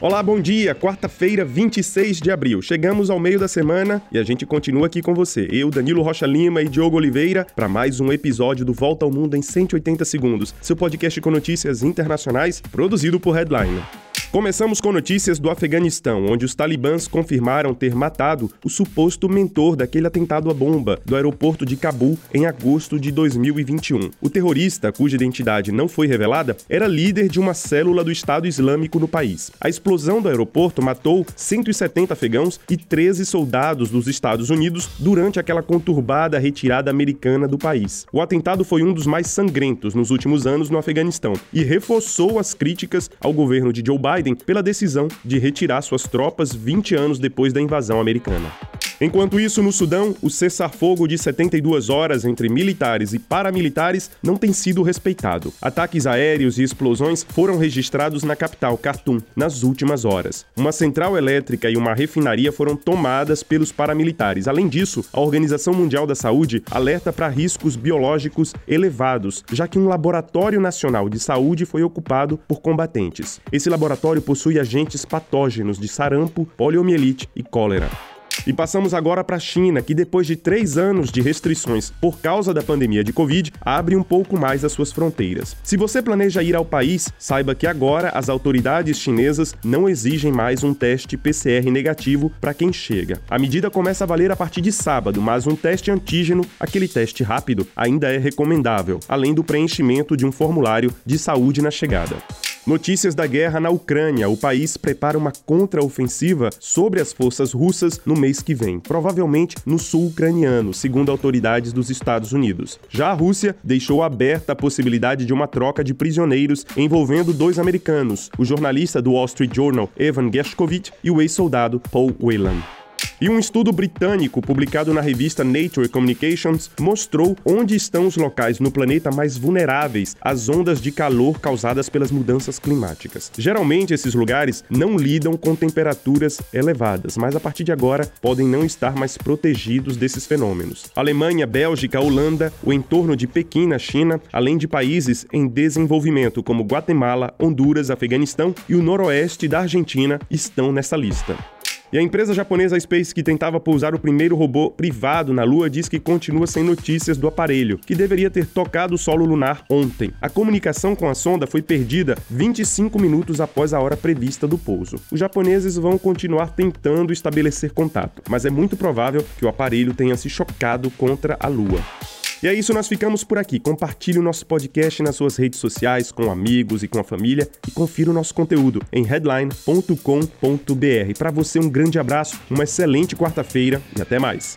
Olá, bom dia. Quarta-feira, 26 de abril. Chegamos ao meio da semana e a gente continua aqui com você. Eu, Danilo Rocha Lima e Diogo Oliveira para mais um episódio do Volta ao Mundo em 180 segundos, seu podcast com notícias internacionais produzido por Headline. Começamos com notícias do Afeganistão, onde os talibãs confirmaram ter matado o suposto mentor daquele atentado à bomba do aeroporto de Cabul em agosto de 2021. O terrorista, cuja identidade não foi revelada, era líder de uma célula do Estado Islâmico no país. A explosão do aeroporto matou 170 afegãos e 13 soldados dos Estados Unidos durante aquela conturbada retirada americana do país. O atentado foi um dos mais sangrentos nos últimos anos no Afeganistão e reforçou as críticas ao governo de Joe Biden Biden pela decisão de retirar suas tropas 20 anos depois da invasão americana. Enquanto isso, no Sudão, o cessar-fogo de 72 horas entre militares e paramilitares não tem sido respeitado. Ataques aéreos e explosões foram registrados na capital, Khartoum, nas últimas horas. Uma central elétrica e uma refinaria foram tomadas pelos paramilitares. Além disso, a Organização Mundial da Saúde alerta para riscos biológicos elevados, já que um laboratório nacional de saúde foi ocupado por combatentes. Esse laboratório possui agentes patógenos de sarampo, poliomielite e cólera. E passamos agora para a China, que depois de três anos de restrições por causa da pandemia de Covid, abre um pouco mais as suas fronteiras. Se você planeja ir ao país, saiba que agora as autoridades chinesas não exigem mais um teste PCR negativo para quem chega. A medida começa a valer a partir de sábado, mas um teste antígeno, aquele teste rápido, ainda é recomendável, além do preenchimento de um formulário de saúde na chegada. Notícias da guerra na Ucrânia. O país prepara uma contraofensiva sobre as forças russas no mês que vem, provavelmente no sul ucraniano, segundo autoridades dos Estados Unidos. Já a Rússia deixou aberta a possibilidade de uma troca de prisioneiros envolvendo dois americanos, o jornalista do Wall Street Journal Evan Gershkovich e o ex-soldado Paul Whelan. E um estudo britânico publicado na revista Nature Communications mostrou onde estão os locais no planeta mais vulneráveis às ondas de calor causadas pelas mudanças climáticas. Geralmente, esses lugares não lidam com temperaturas elevadas, mas a partir de agora podem não estar mais protegidos desses fenômenos. Alemanha, Bélgica, Holanda, o entorno de Pequim, na China, além de países em desenvolvimento como Guatemala, Honduras, Afeganistão e o noroeste da Argentina estão nessa lista. E a empresa japonesa Space, que tentava pousar o primeiro robô privado na Lua, diz que continua sem notícias do aparelho, que deveria ter tocado o solo lunar ontem. A comunicação com a sonda foi perdida 25 minutos após a hora prevista do pouso. Os japoneses vão continuar tentando estabelecer contato, mas é muito provável que o aparelho tenha se chocado contra a Lua. E é isso, nós ficamos por aqui. Compartilhe o nosso podcast nas suas redes sociais, com amigos e com a família e confira o nosso conteúdo em headline.com.br. Para você, um grande abraço, uma excelente quarta-feira e até mais.